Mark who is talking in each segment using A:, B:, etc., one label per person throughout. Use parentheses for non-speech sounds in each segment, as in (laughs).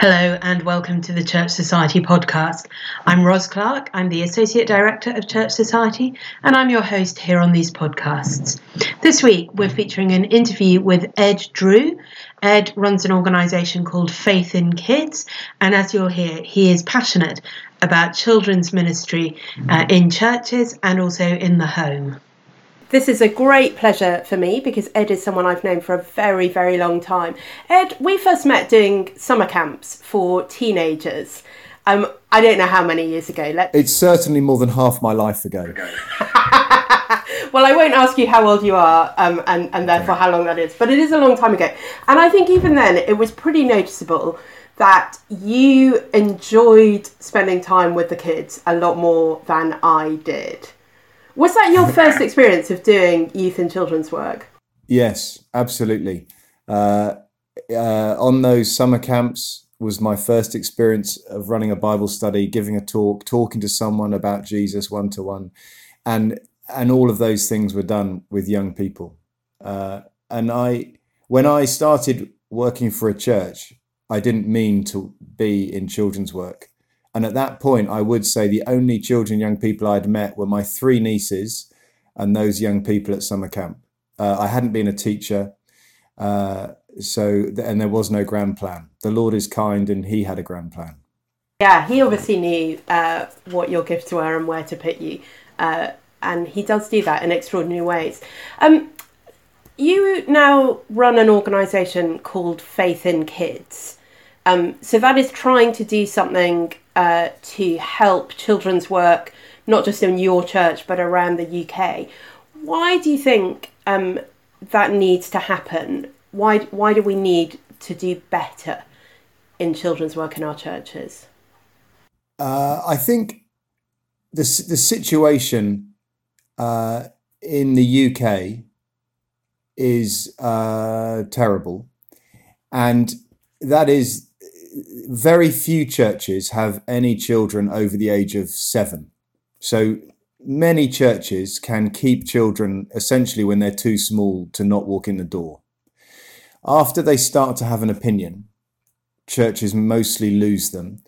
A: Hello and welcome to the Church Society podcast. I'm Ros Clark, I'm the Associate Director of Church Society, and I'm your host here on these podcasts. This week we're featuring an interview with Ed Drew. Ed runs an organisation called Faith in Kids, and as you'll hear, he is passionate about children's ministry uh, in churches and also in the home.
B: This is a great pleasure for me because Ed is someone I've known for a very, very long time. Ed, we first met doing summer camps for teenagers. Um, I don't know how many years ago.
C: Let's... It's certainly more than half my life ago. (laughs)
B: well, I won't ask you how old you are um, and, and therefore how long that is, but it is a long time ago. And I think even then it was pretty noticeable that you enjoyed spending time with the kids a lot more than I did. Was that your first experience of doing youth and children's work?
C: Yes, absolutely. Uh, uh, on those summer camps was my first experience of running a Bible study, giving a talk, talking to someone about Jesus one to one, and and all of those things were done with young people. Uh, and I, when I started working for a church, I didn't mean to be in children's work. And at that point, I would say the only children, young people I'd met were my three nieces and those young people at summer camp. Uh, I hadn't been a teacher, uh, so and there was no grand plan. The Lord is kind, and He had a grand plan.
B: Yeah, He obviously knew uh, what your gifts were and where to put you, uh, and He does do that in extraordinary ways. Um, you now run an organisation called Faith in Kids. Um, so that is trying to do something uh, to help children's work, not just in your church, but around the UK. Why do you think um, that needs to happen? Why, why do we need to do better in children's work in our churches?
C: Uh, I think the, the situation uh, in the UK is uh, terrible. And that is very few churches have any children over the age of seven. So many churches can keep children essentially when they're too small to not walk in the door. After they start to have an opinion, churches mostly lose them.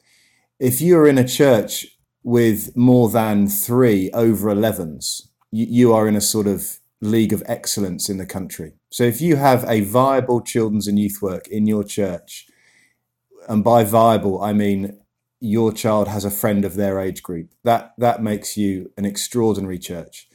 C: If you're in a church with more than three over 11s, you, you are in a sort of league of excellence in the country. So if you have a viable children's and youth work in your church, and by viable I mean your child has a friend of their age group. That that makes you an extraordinary church.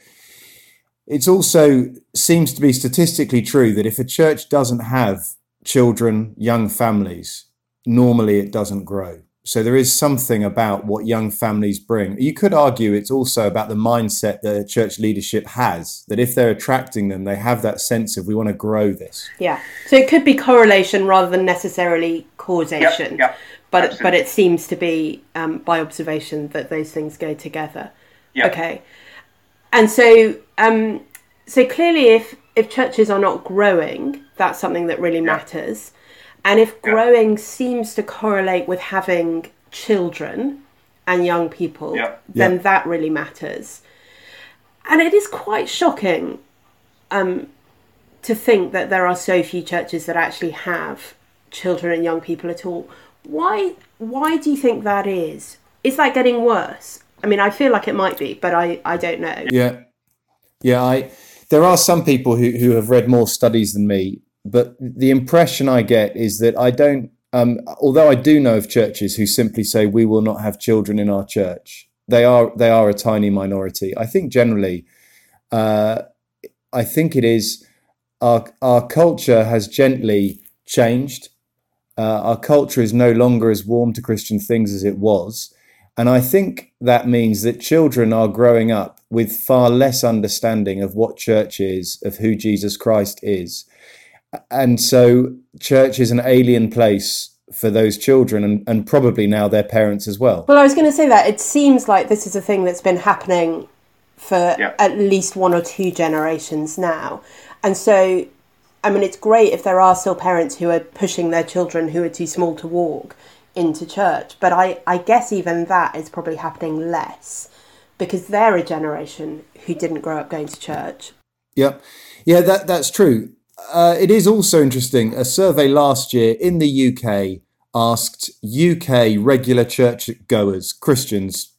C: It also seems to be statistically true that if a church doesn't have children, young families, normally it doesn't grow. So there is something about what young families bring. You could argue it's also about the mindset that church leadership has, that if they're attracting them, they have that sense of we want to grow this.
B: Yeah. So it could be correlation rather than necessarily causation. Yep, yep, but absolutely. but it seems to be um, by observation that those things go together. Yep. Okay. And so um, so clearly if if churches are not growing, that's something that really matters. And if growing yeah. seems to correlate with having children and young people, yeah. then yeah. that really matters. And it is quite shocking um, to think that there are so few churches that actually have children and young people at all. Why? Why do you think that is? Is that getting worse? I mean, I feel like it might be, but I, I don't know.
C: Yeah, yeah. I there are some people who, who have read more studies than me but the impression I get is that I don't. Um, although I do know of churches who simply say we will not have children in our church, they are they are a tiny minority. I think generally, uh, I think it is our our culture has gently changed. Uh, our culture is no longer as warm to Christian things as it was. And I think that means that children are growing up with far less understanding of what church is, of who Jesus Christ is and so church is an alien place for those children and, and probably now their parents as well.
B: Well, I was going to say that it seems like this is a thing that's been happening for yeah. at least one or two generations now. And so, I mean, it's great if there are still parents who are pushing their children who are too small to walk into church, but I, I guess even that is probably happening less because they're a generation who didn't grow up going to church.
C: Yeah, yeah, that that's true. Uh, it is also interesting. A survey last year in the UK asked UK regular church goers, Christians,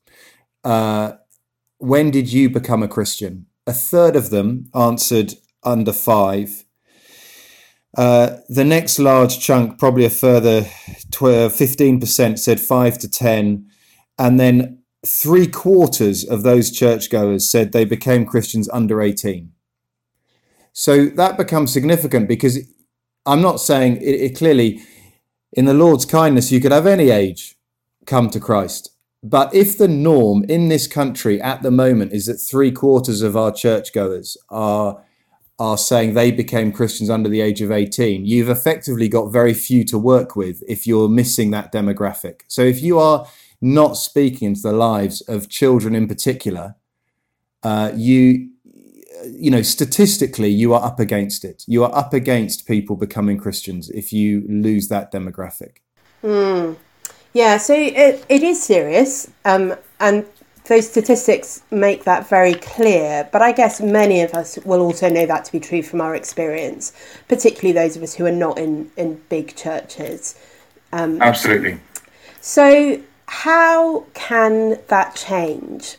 C: uh, when did you become a Christian? A third of them answered under five. Uh, the next large chunk, probably a further 12, 15%, said five to 10. And then three quarters of those churchgoers said they became Christians under 18. So that becomes significant because I'm not saying it, it clearly, in the Lord's kindness, you could have any age come to Christ. But if the norm in this country at the moment is that three quarters of our churchgoers are are saying they became Christians under the age of 18, you've effectively got very few to work with if you're missing that demographic. So if you are not speaking into the lives of children in particular, uh, you you know statistically you are up against it. You are up against people becoming Christians if you lose that demographic.
B: Mm. Yeah, so it, it is serious, um, and those statistics make that very clear. But I guess many of us will also know that to be true from our experience, particularly those of us who are not in, in big churches.
D: Um, Absolutely.
B: So, how can that change?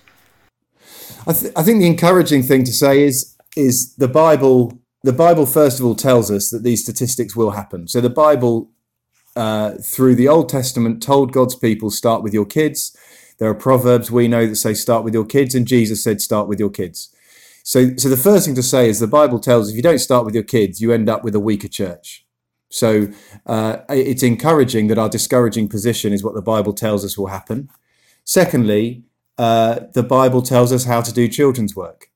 C: I, th- I think the encouraging thing to say is is the Bible. The Bible, first of all, tells us that these statistics will happen. So the Bible uh, through the Old Testament told God's people, start with your kids. There are proverbs we know that say, start with your kids, and Jesus said, start with your kids. So, so the first thing to say is the Bible tells if you don't start with your kids, you end up with a weaker church. So uh, it's encouraging that our discouraging position is what the Bible tells us will happen. Secondly, uh, the Bible tells us how to do children's work.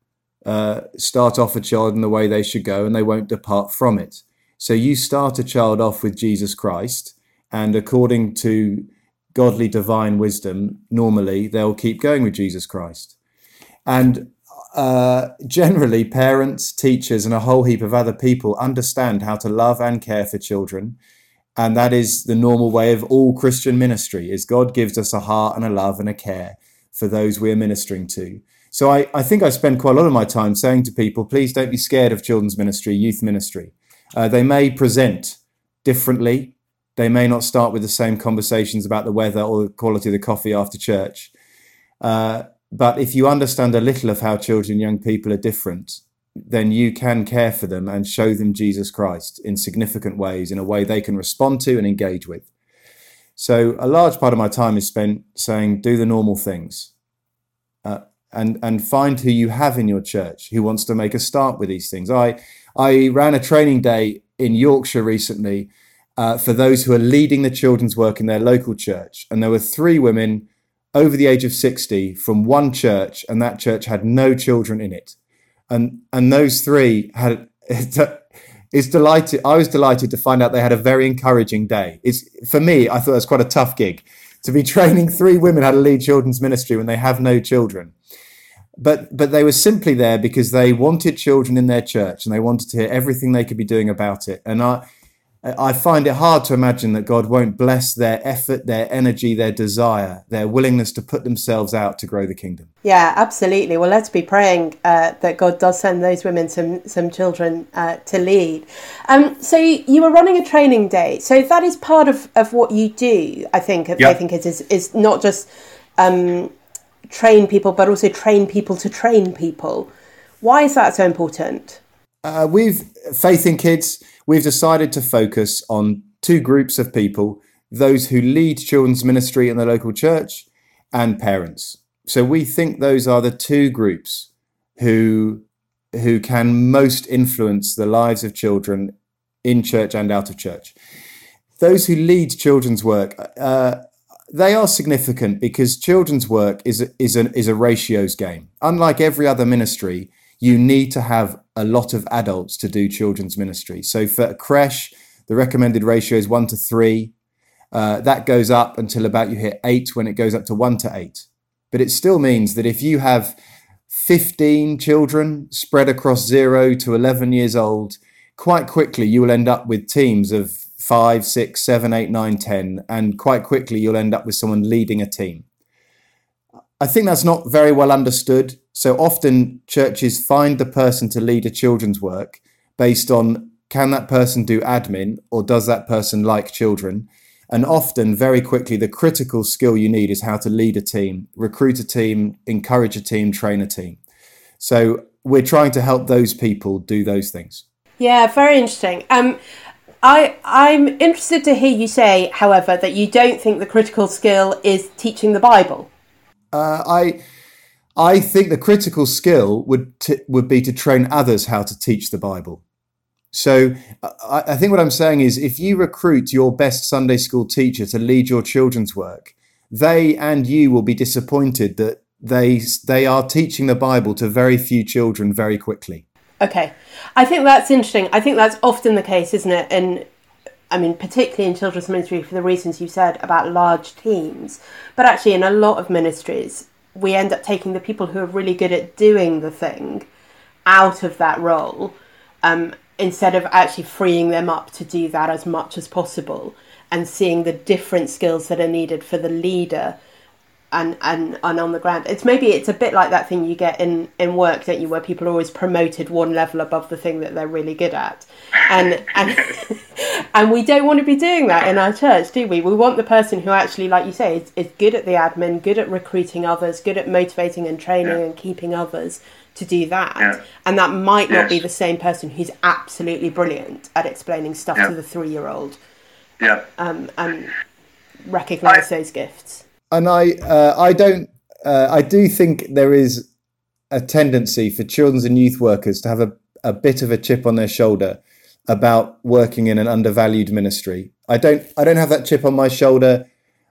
C: Uh, start off a child in the way they should go, and they won't depart from it. So you start a child off with Jesus Christ, and according to godly divine wisdom, normally they'll keep going with Jesus Christ. And uh, generally, parents, teachers, and a whole heap of other people understand how to love and care for children. And that is the normal way of all Christian ministry is God gives us a heart and a love and a care for those we're ministering to. So I, I think I spend quite a lot of my time saying to people, please don't be scared of children's ministry, youth ministry. Uh, they may present differently. They may not start with the same conversations about the weather or the quality of the coffee after church. Uh, but if you understand a little of how children and young people are different, then you can care for them and show them Jesus Christ in significant ways, in a way they can respond to and engage with. So a large part of my time is spent saying, do the normal things. Uh, and, and find who you have in your church who wants to make a start with these things. I, I ran a training day in Yorkshire recently uh, for those who are leading the children's work in their local church. And there were three women over the age of 60 from one church, and that church had no children in it. And, and those three had, (laughs) it's delighted. I was delighted to find out they had a very encouraging day. It's, for me, I thought it was quite a tough gig to be (laughs) training three women how to lead children's ministry when they have no children but but they were simply there because they wanted children in their church and they wanted to hear everything they could be doing about it and i i find it hard to imagine that god won't bless their effort their energy their desire their willingness to put themselves out to grow the kingdom
B: yeah absolutely well let's be praying uh, that god does send those women some some children uh, to lead um, so you were running a training day so that is part of of what you do i think yep. i think it is is not just um, train people, but also train people to train people. Why is that so important?
C: Uh, we've Faith in Kids. We've decided to focus on two groups of people: those who lead children's ministry in the local church, and parents. So we think those are the two groups who who can most influence the lives of children in church and out of church. Those who lead children's work. Uh, they are significant because children's work is is is a ratios game. Unlike every other ministry, you need to have a lot of adults to do children's ministry. So for a creche, the recommended ratio is one to three. Uh, that goes up until about you hit eight when it goes up to one to eight. But it still means that if you have 15 children spread across zero to 11 years old, quite quickly you will end up with teams of five, six, seven, eight, nine, ten, and quite quickly you'll end up with someone leading a team. I think that's not very well understood. So often churches find the person to lead a children's work based on can that person do admin or does that person like children? And often, very quickly, the critical skill you need is how to lead a team, recruit a team, encourage a team, train a team. So we're trying to help those people do those things.
B: Yeah, very interesting. Um, I I'm interested to hear you say, however, that you don't think the critical skill is teaching the Bible.
C: Uh, I I think the critical skill would t- would be to train others how to teach the Bible. So I, I think what I'm saying is, if you recruit your best Sunday school teacher to lead your children's work, they and you will be disappointed that they they are teaching the Bible to very few children very quickly.
B: Okay, I think that's interesting. I think that's often the case, isn't it? And I mean, particularly in children's ministry, for the reasons you said about large teams, but actually in a lot of ministries, we end up taking the people who are really good at doing the thing out of that role um, instead of actually freeing them up to do that as much as possible and seeing the different skills that are needed for the leader and, and and on the ground. It's maybe it's a bit like that thing you get in in work, don't you, where people are always promoted one level above the thing that they're really good at, and (laughs) and (laughs) and we don't want to be doing that in our church, do we? We want the person who actually, like you say, is, is good at the admin, good at recruiting others, good at motivating and training yeah. and keeping others to do that, yeah. and that might yes. not be the same person who's absolutely brilliant at explaining stuff yeah. to the three year old.
D: Yeah.
B: Um, and recognize I, those gifts
C: and I uh, I don't uh, I do think there is a tendency for children's and youth workers to have a, a bit of a chip on their shoulder about working in an undervalued ministry. I don't I don't have that chip on my shoulder.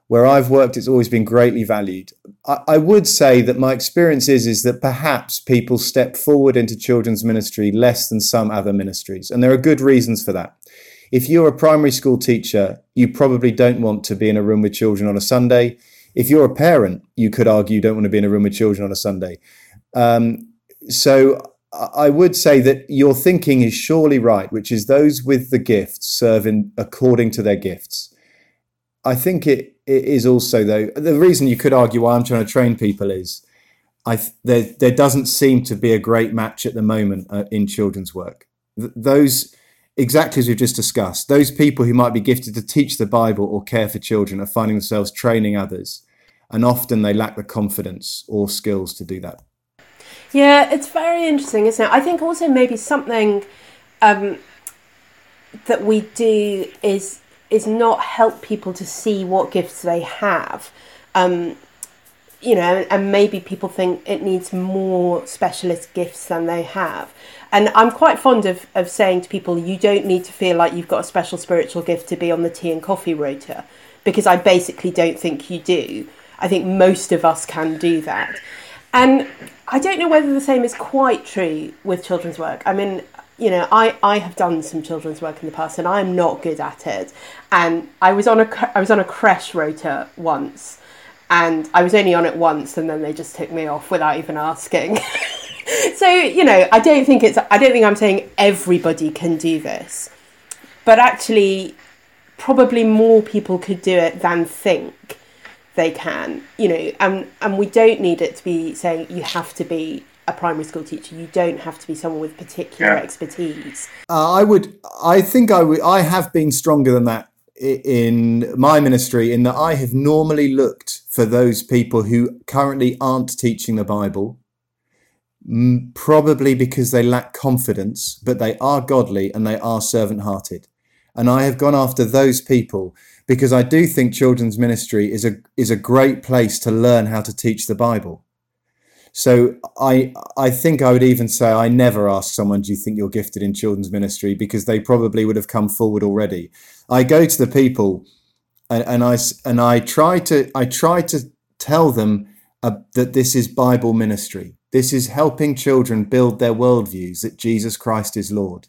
C: Where I've worked, it's always been greatly valued. I, I would say that my experience is, is that perhaps people step forward into children's ministry less than some other ministries, and there are good reasons for that. If you're a primary school teacher, you probably don't want to be in a room with children on a Sunday if you're a parent, you could argue you don't want to be in a room with children on a Sunday. Um, so I would say that your thinking is surely right, which is those with the gifts serving according to their gifts. I think it, it is also though the reason you could argue why I'm trying to train people is I there there doesn't seem to be a great match at the moment uh, in children's work. Th- those exactly as we've just discussed, those people who might be gifted to teach the Bible or care for children are finding themselves training others. And often they lack the confidence or skills to do that.
B: Yeah, it's very interesting, isn't it? I think also maybe something um, that we do is is not help people to see what gifts they have. Um, you know, and maybe people think it needs more specialist gifts than they have. And I'm quite fond of, of saying to people, you don't need to feel like you've got a special spiritual gift to be on the tea and coffee rota, because I basically don't think you do. I think most of us can do that. And I don't know whether the same is quite true with children's work. I mean, you know, I, I have done some children's work in the past and I'm not good at it. And I was on a, I was on a creche rota once and I was only on it once and then they just took me off without even asking. (laughs) so you know i don't think it's i don't think i'm saying everybody can do this but actually probably more people could do it than think they can you know and and we don't need it to be saying you have to be a primary school teacher you don't have to be someone with particular yeah. expertise
C: uh, i would i think i would i have been stronger than that in my ministry in that i have normally looked for those people who currently aren't teaching the bible probably because they lack confidence, but they are godly and they are servant hearted. And I have gone after those people because I do think children's ministry is a is a great place to learn how to teach the Bible. So I I think I would even say I never ask someone, do you think you're gifted in children's ministry? Because they probably would have come forward already. I go to the people and, and I and I try to I try to tell them uh, that this is Bible ministry this is helping children build their worldviews that Jesus Christ is Lord.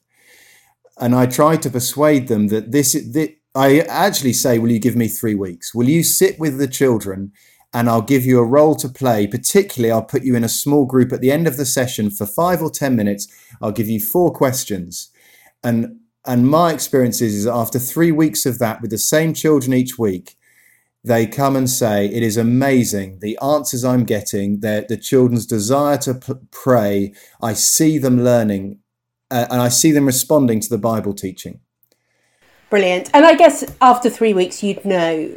C: And I try to persuade them that this, that I actually say, Will you give me three weeks? Will you sit with the children and I'll give you a role to play? Particularly, I'll put you in a small group at the end of the session for five or 10 minutes. I'll give you four questions. And, and my experience is, is after three weeks of that with the same children each week, they come and say, It is amazing. The answers I'm getting, the children's desire to p- pray, I see them learning uh, and I see them responding to the Bible teaching.
B: Brilliant. And I guess after three weeks, you'd know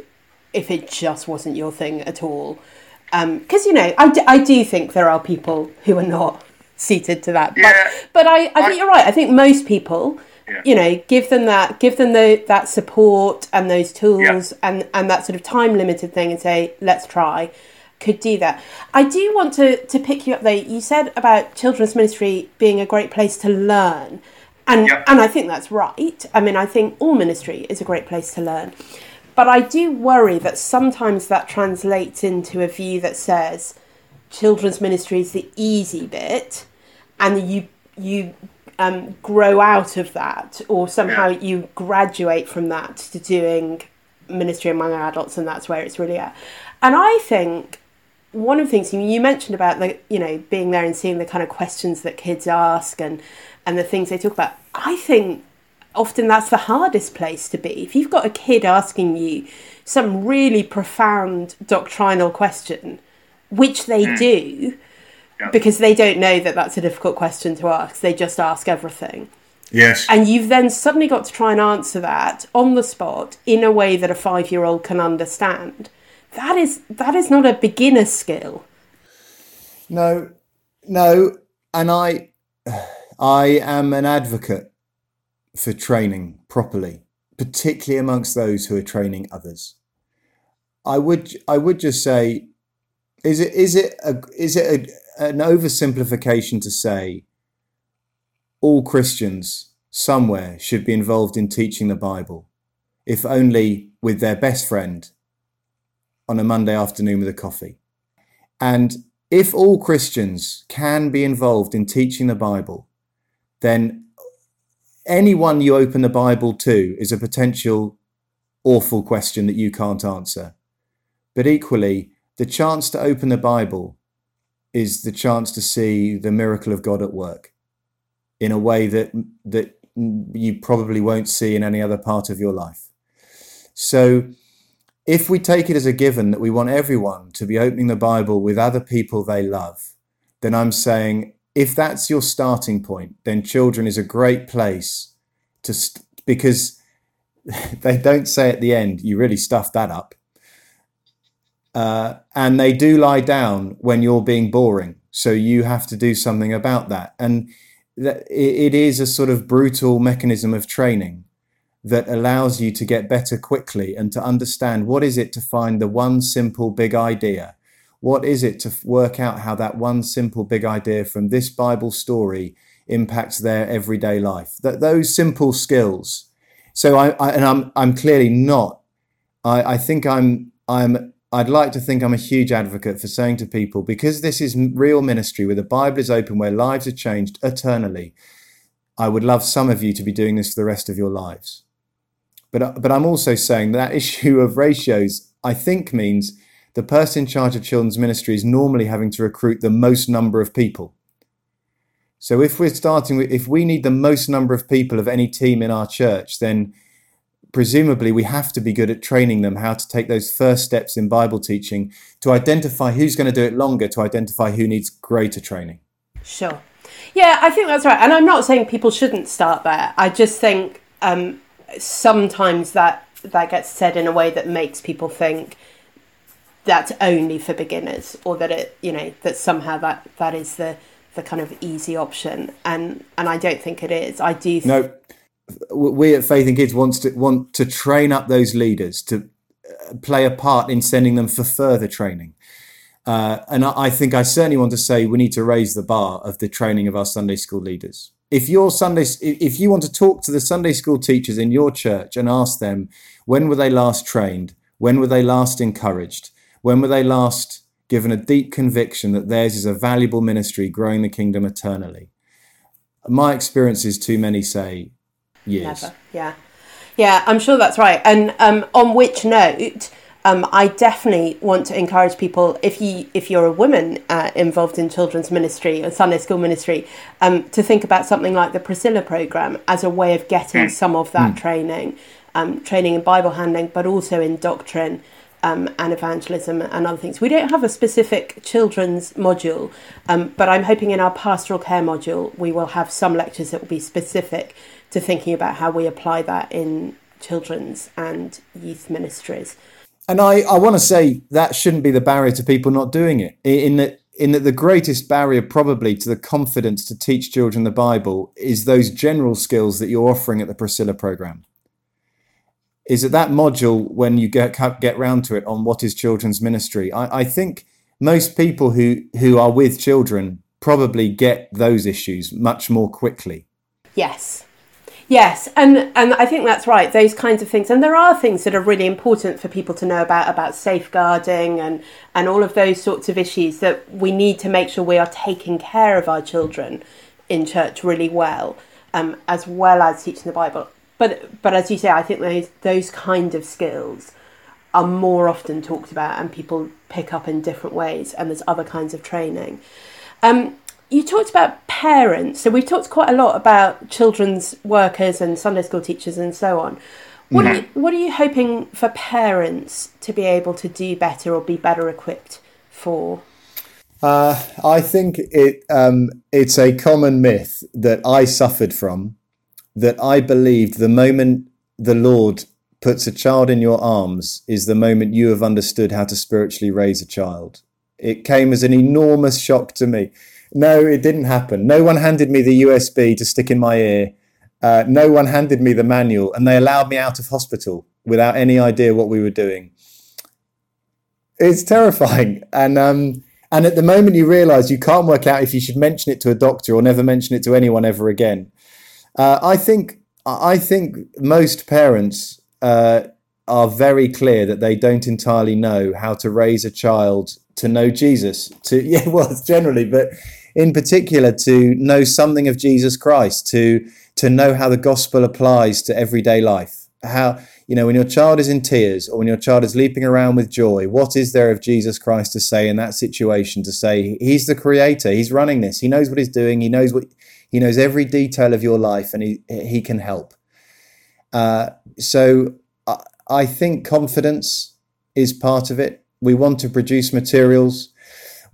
B: if it just wasn't your thing at all. Because, um, you know, I, d- I do think there are people who are not suited to that.
D: Yeah,
B: but, but I, I think you're right. I think most people, yeah. you know, give them that, give them the, that support and those tools yeah. and, and that sort of time limited thing and say, let's try could do that. I do want to, to pick you up there. You said about children's ministry being a great place to learn. And, and I think that's right. I mean, I think all ministry is a great place to learn. But I do worry that sometimes that translates into a view that says children's ministry is the easy bit, and you you um, grow out of that, or somehow yeah. you graduate from that to doing ministry among adults, and that's where it's really at. And I think one of the things you mentioned about the you know being there and seeing the kind of questions that kids ask and and the things they talk about i think often that's the hardest place to be if you've got a kid asking you some really profound doctrinal question which they mm. do yeah. because they don't know that that's a difficult question to ask they just ask everything
D: yes
B: and you've then suddenly got to try and answer that on the spot in a way that a 5 year old can understand that is that is not a beginner skill.
C: No, no, and I (sighs) I am an advocate for training properly, particularly amongst those who are training others. I would I would just say, is it is it a, is it a, an oversimplification to say all Christians somewhere should be involved in teaching the Bible, if only with their best friend on a Monday afternoon with a coffee. And if all Christians can be involved in teaching the Bible, then anyone you open the Bible to is a potential awful question that you can't answer. But equally, the chance to open the Bible is the chance to see the miracle of God at work in a way that that you probably won't see in any other part of your life. So if we take it as a given that we want everyone to be opening the Bible with other people they love, then I'm saying if that's your starting point, then children is a great place to, st- because (laughs) they don't say at the end, you really stuffed that up. Uh, and they do lie down when you're being boring. So you have to do something about that. And that it is a sort of brutal mechanism of training that allows you to get better quickly and to understand what is it to find the one simple big idea what is it to work out how that one simple big idea from this bible story impacts their everyday life? That those simple skills. So i, I and i'm i'm clearly not. I i think i'm i'm I'd like to think I'm a huge advocate for saying to people, because this is real ministry where the Bible is open, where lives are changed eternally, I would love some of you to be doing this for the rest of your lives. But, but I'm also saying that (laughs) issue of ratios, I think, means the person in charge of children's ministry is normally having to recruit the most number of people. So if we're starting with, if we need the most number of people of any team in our church, then presumably we have to be good at training them how to take those first steps in Bible teaching to identify who's going to do it longer, to identify who needs greater training.
B: Sure. Yeah, I think that's right. And I'm not saying people shouldn't start there. I just think um, sometimes that that gets said in a way that makes people think that's only for beginners or that it you know that somehow that that is the the kind of easy option. And and I don't think it is. I do th-
C: no we at Faith in Kids wants to want to train up those leaders to uh, play a part in sending them for further training. Uh, and I, I think I certainly want to say we need to raise the bar of the training of our Sunday school leaders. If your Sunday, if you want to talk to the Sunday school teachers in your church and ask them when were they last trained, when were they last encouraged, when were they last given a deep conviction that theirs is a valuable ministry growing the kingdom eternally, my experience is too many say years.
B: Never. Yeah, yeah, I'm sure that's right. And um, on which note um, I definitely want to encourage people if you if you're a woman uh, involved in children's ministry or Sunday school ministry um, to think about something like the Priscilla program as a way of getting some of that mm. training, um, training in Bible handling, but also in doctrine. Um, and evangelism and other things. We don't have a specific children's module, um, but I'm hoping in our pastoral care module we will have some lectures that will be specific to thinking about how we apply that in children's and youth ministries.
C: And I, I want to say that shouldn't be the barrier to people not doing it. In that, in that the greatest barrier probably to the confidence to teach children the Bible is those general skills that you're offering at the Priscilla program. Is that that module when you get get round to it on what is children's ministry? I, I think most people who who are with children probably get those issues much more quickly.
B: Yes. Yes, and and I think that's right. Those kinds of things, and there are things that are really important for people to know about about safeguarding and and all of those sorts of issues that we need to make sure we are taking care of our children in church really well, um, as well as teaching the Bible. But but as you say, I think those those kind of skills are more often talked about, and people pick up in different ways. And there's other kinds of training. Um, you talked about parents, so we've talked quite a lot about children's workers and Sunday school teachers and so on. What, mm-hmm. are you, what are you hoping for parents to be able to do better or be better equipped for?
C: Uh, I think it um, it's a common myth that I suffered from that I believed the moment the Lord puts a child in your arms is the moment you have understood how to spiritually raise a child. It came as an enormous shock to me no, it didn't happen. No one handed me the USB to stick in my ear. Uh, no one handed me the manual, and they allowed me out of hospital without any idea what we were doing. It's terrifying, and um, and at the moment you realise you can't work out if you should mention it to a doctor or never mention it to anyone ever again. Uh, I think I think most parents uh, are very clear that they don't entirely know how to raise a child to know Jesus. To (laughs) yeah, well, generally, but in particular to know something of Jesus Christ, to to know how the gospel applies to everyday life. How you know when your child is in tears or when your child is leaping around with joy, what is there of Jesus Christ to say in that situation? To say He's the Creator, He's running this, He knows what He's doing, He knows what He knows every detail of your life, and He He can help. Uh, so I, I think confidence is part of it. We want to produce materials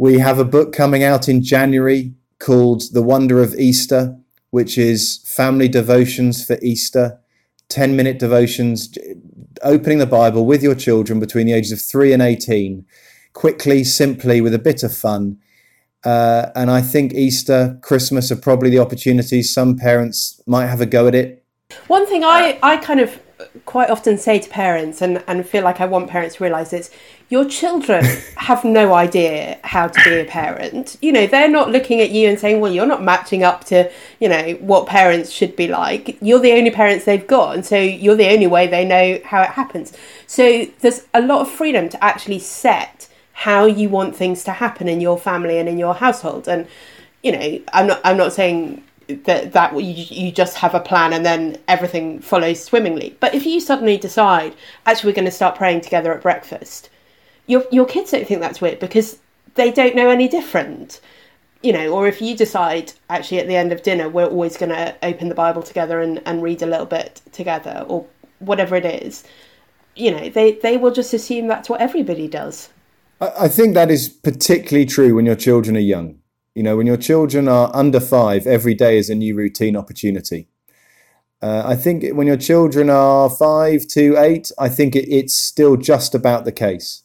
C: we have a book coming out in January called The Wonder of Easter, which is family devotions for Easter, 10 minute devotions, opening the Bible with your children between the ages of 3 and 18, quickly, simply, with a bit of fun. Uh, and I think Easter, Christmas are probably the opportunities. Some parents might have a go at it.
B: One thing I, I kind of quite often say to parents and, and feel like I want parents to realise is your children (laughs) have no idea how to be a parent. You know, they're not looking at you and saying, well, you're not matching up to, you know, what parents should be like. You're the only parents they've got. And so you're the only way they know how it happens. So there's a lot of freedom to actually set how you want things to happen in your family and in your household. And, you know, I'm not, I'm not saying that that you, you just have a plan and then everything follows swimmingly. But if you suddenly decide, actually, we're going to start praying together at breakfast, your your kids don't think that's weird because they don't know any different. You know, or if you decide actually at the end of dinner we're always going to open the Bible together and, and read a little bit together or whatever it is, you know, they, they will just assume that's what everybody does.
C: I think that is particularly true when your children are young you know, when your children are under five, every day is a new routine opportunity. Uh, I think when your children are five to eight, I think it, it's still just about the case.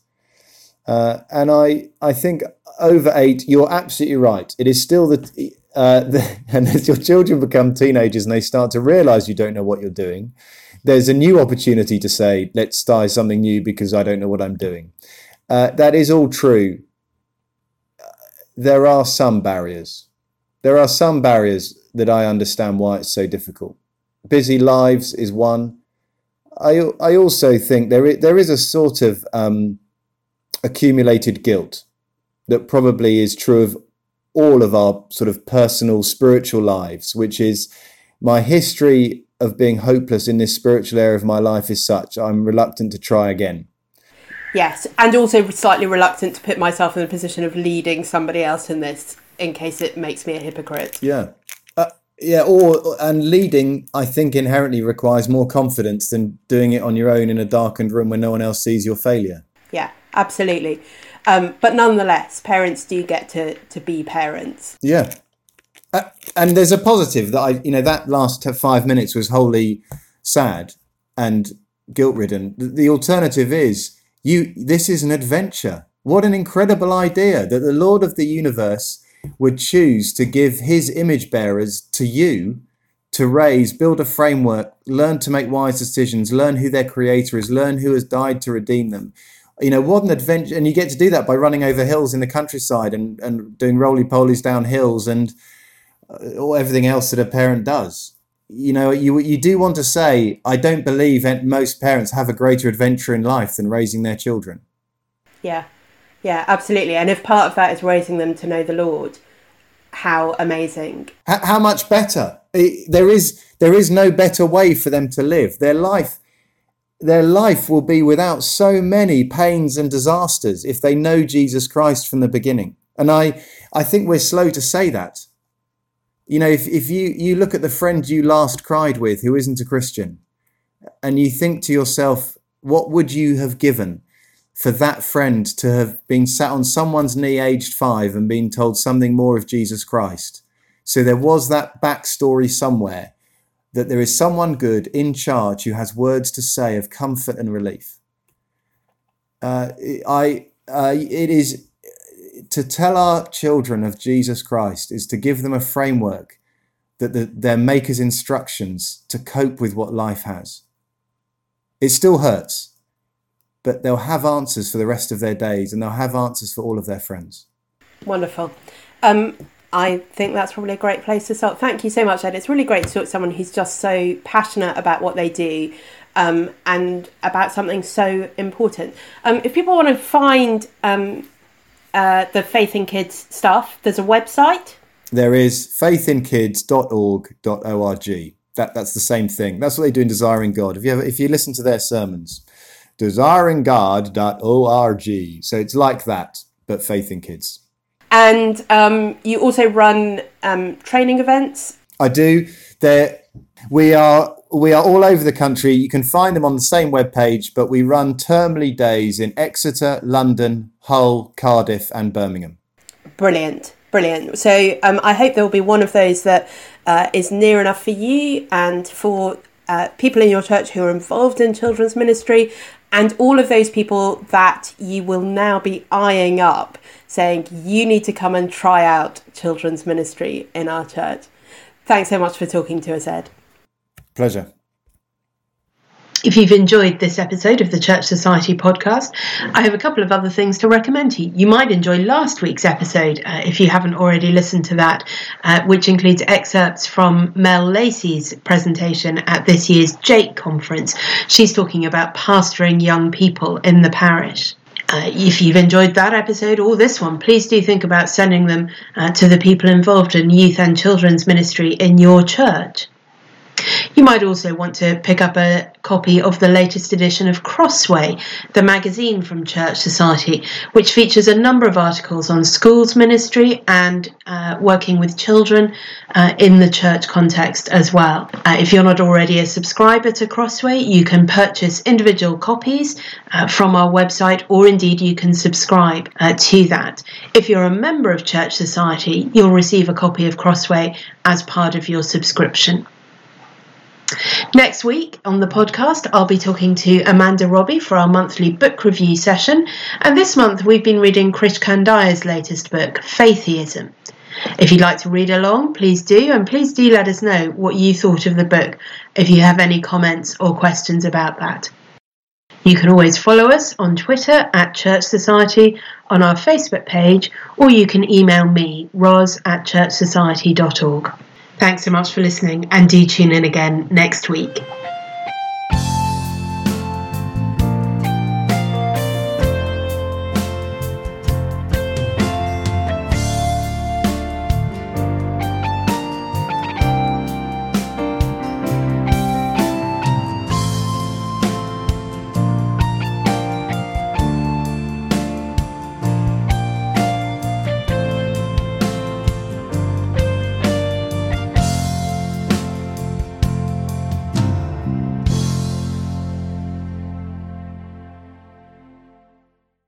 C: Uh, and I, I think over eight, you're absolutely right. It is still the, uh, (laughs) the, and as your children become teenagers and they start to realize you don't know what you're doing, there's a new opportunity to say, let's try something new because I don't know what I'm doing. Uh, that is all true there are some barriers. There are some barriers that I understand why it's so difficult. Busy lives is one. I I also think there is, there is a sort of um, accumulated guilt that probably is true of all of our sort of personal spiritual lives, which is my history of being hopeless in this spiritual area of my life is such I'm reluctant to try again.
B: Yes, and also slightly reluctant to put myself in the position of leading somebody else in this in case it makes me a hypocrite.
C: Yeah. Uh, yeah, or and leading, I think inherently requires more confidence than doing it on your own in a darkened room where no one else sees your failure.
B: Yeah, absolutely. Um, but nonetheless, parents do get to to be parents.
C: Yeah, uh, and there's a positive that I, you know, that last five minutes was wholly sad and guilt ridden. The alternative is you. This is an adventure. What an incredible idea that the Lord of the universe would choose to give his image bearers to you to raise, build a framework, learn to make wise decisions, learn who their creator is, learn who has died to redeem them. You know, what an adventure. And you get to do that by running over hills in the countryside and, and doing roly polies down hills and uh, everything else that a parent does. You know, you, you do want to say, I don't believe that most parents have a greater adventure in life than raising their children.
E: Yeah, yeah, absolutely. And if part of that is raising them to know the Lord, how amazing.
C: How, how much better? There is there is no better way for them to live. Their life their life will be without so many pains and disasters if they know Jesus Christ from the beginning. And I I think we're slow to say that. You know, if, if you, you look at the friend you last cried with who isn't a Christian, and you think to yourself, what would you have given for that friend to have been sat on someone's knee aged five and been told something more of Jesus Christ. So there was that backstory somewhere that there is someone good in charge who has words to say of comfort and relief. Uh, I, uh, it is to tell our children of Jesus Christ is to give them a framework that the, their maker's instructions to cope with what life has. It still hurts but they'll have answers for the rest of their days and they'll have answers for all of their friends.
E: Wonderful. Um, I think that's probably a great place to start. Thank you so much, Ed. It's really great to talk to someone who's just so passionate about what they do um, and about something so important. Um, if people want to find um, uh, the Faith in Kids stuff, there's a website.
C: There is faithinkids.org.org. That, that's the same thing. That's what they do in Desiring God. If you, ever, if you listen to their sermons, desiringgod.org. So it's like that, but faith in kids.
E: And um, you also run um, training events.
C: I do. There, we are we are all over the country. You can find them on the same webpage, but we run termly days in Exeter, London, Hull, Cardiff, and Birmingham.
E: Brilliant, brilliant. So um, I hope there will be one of those that uh, is near enough for you and for uh, people in your church who are involved in children's ministry and all of those people that you will now be eyeing up saying you need to come and try out children's ministry in our church. Thanks so much for talking to us, Ed.
C: Pleasure.
B: If you've enjoyed this episode of the Church Society podcast, I have a couple of other things to recommend to you. You might enjoy last week's episode uh, if you haven't already listened to that, uh, which includes excerpts from Mel Lacy's presentation at this year's JAEC conference. She's talking about pastoring young people in the parish. Uh, if you've enjoyed that episode or this one, please do think about sending them uh, to the people involved in youth and children's ministry in your church. You might also want to pick up a copy of the latest edition of Crossway, the magazine from Church Society, which features a number of articles on schools ministry and uh, working with children uh, in the church context as well. Uh, if you're not already a subscriber to Crossway, you can purchase individual copies uh, from our website, or indeed you can subscribe uh, to that. If you're a member of Church Society, you'll receive a copy of Crossway as part of your subscription. Next week on the podcast, I'll be talking to Amanda Robbie for our monthly book review session. And this month, we've been reading Krish Kandiah's latest book, Faitheism. If you'd like to read along, please do, and please do let us know what you thought of the book if you have any comments or questions about that. You can always follow us on Twitter at Church Society, on our Facebook page, or you can email me, ros at churchsociety.org. Thanks so much for listening and do tune in again next week.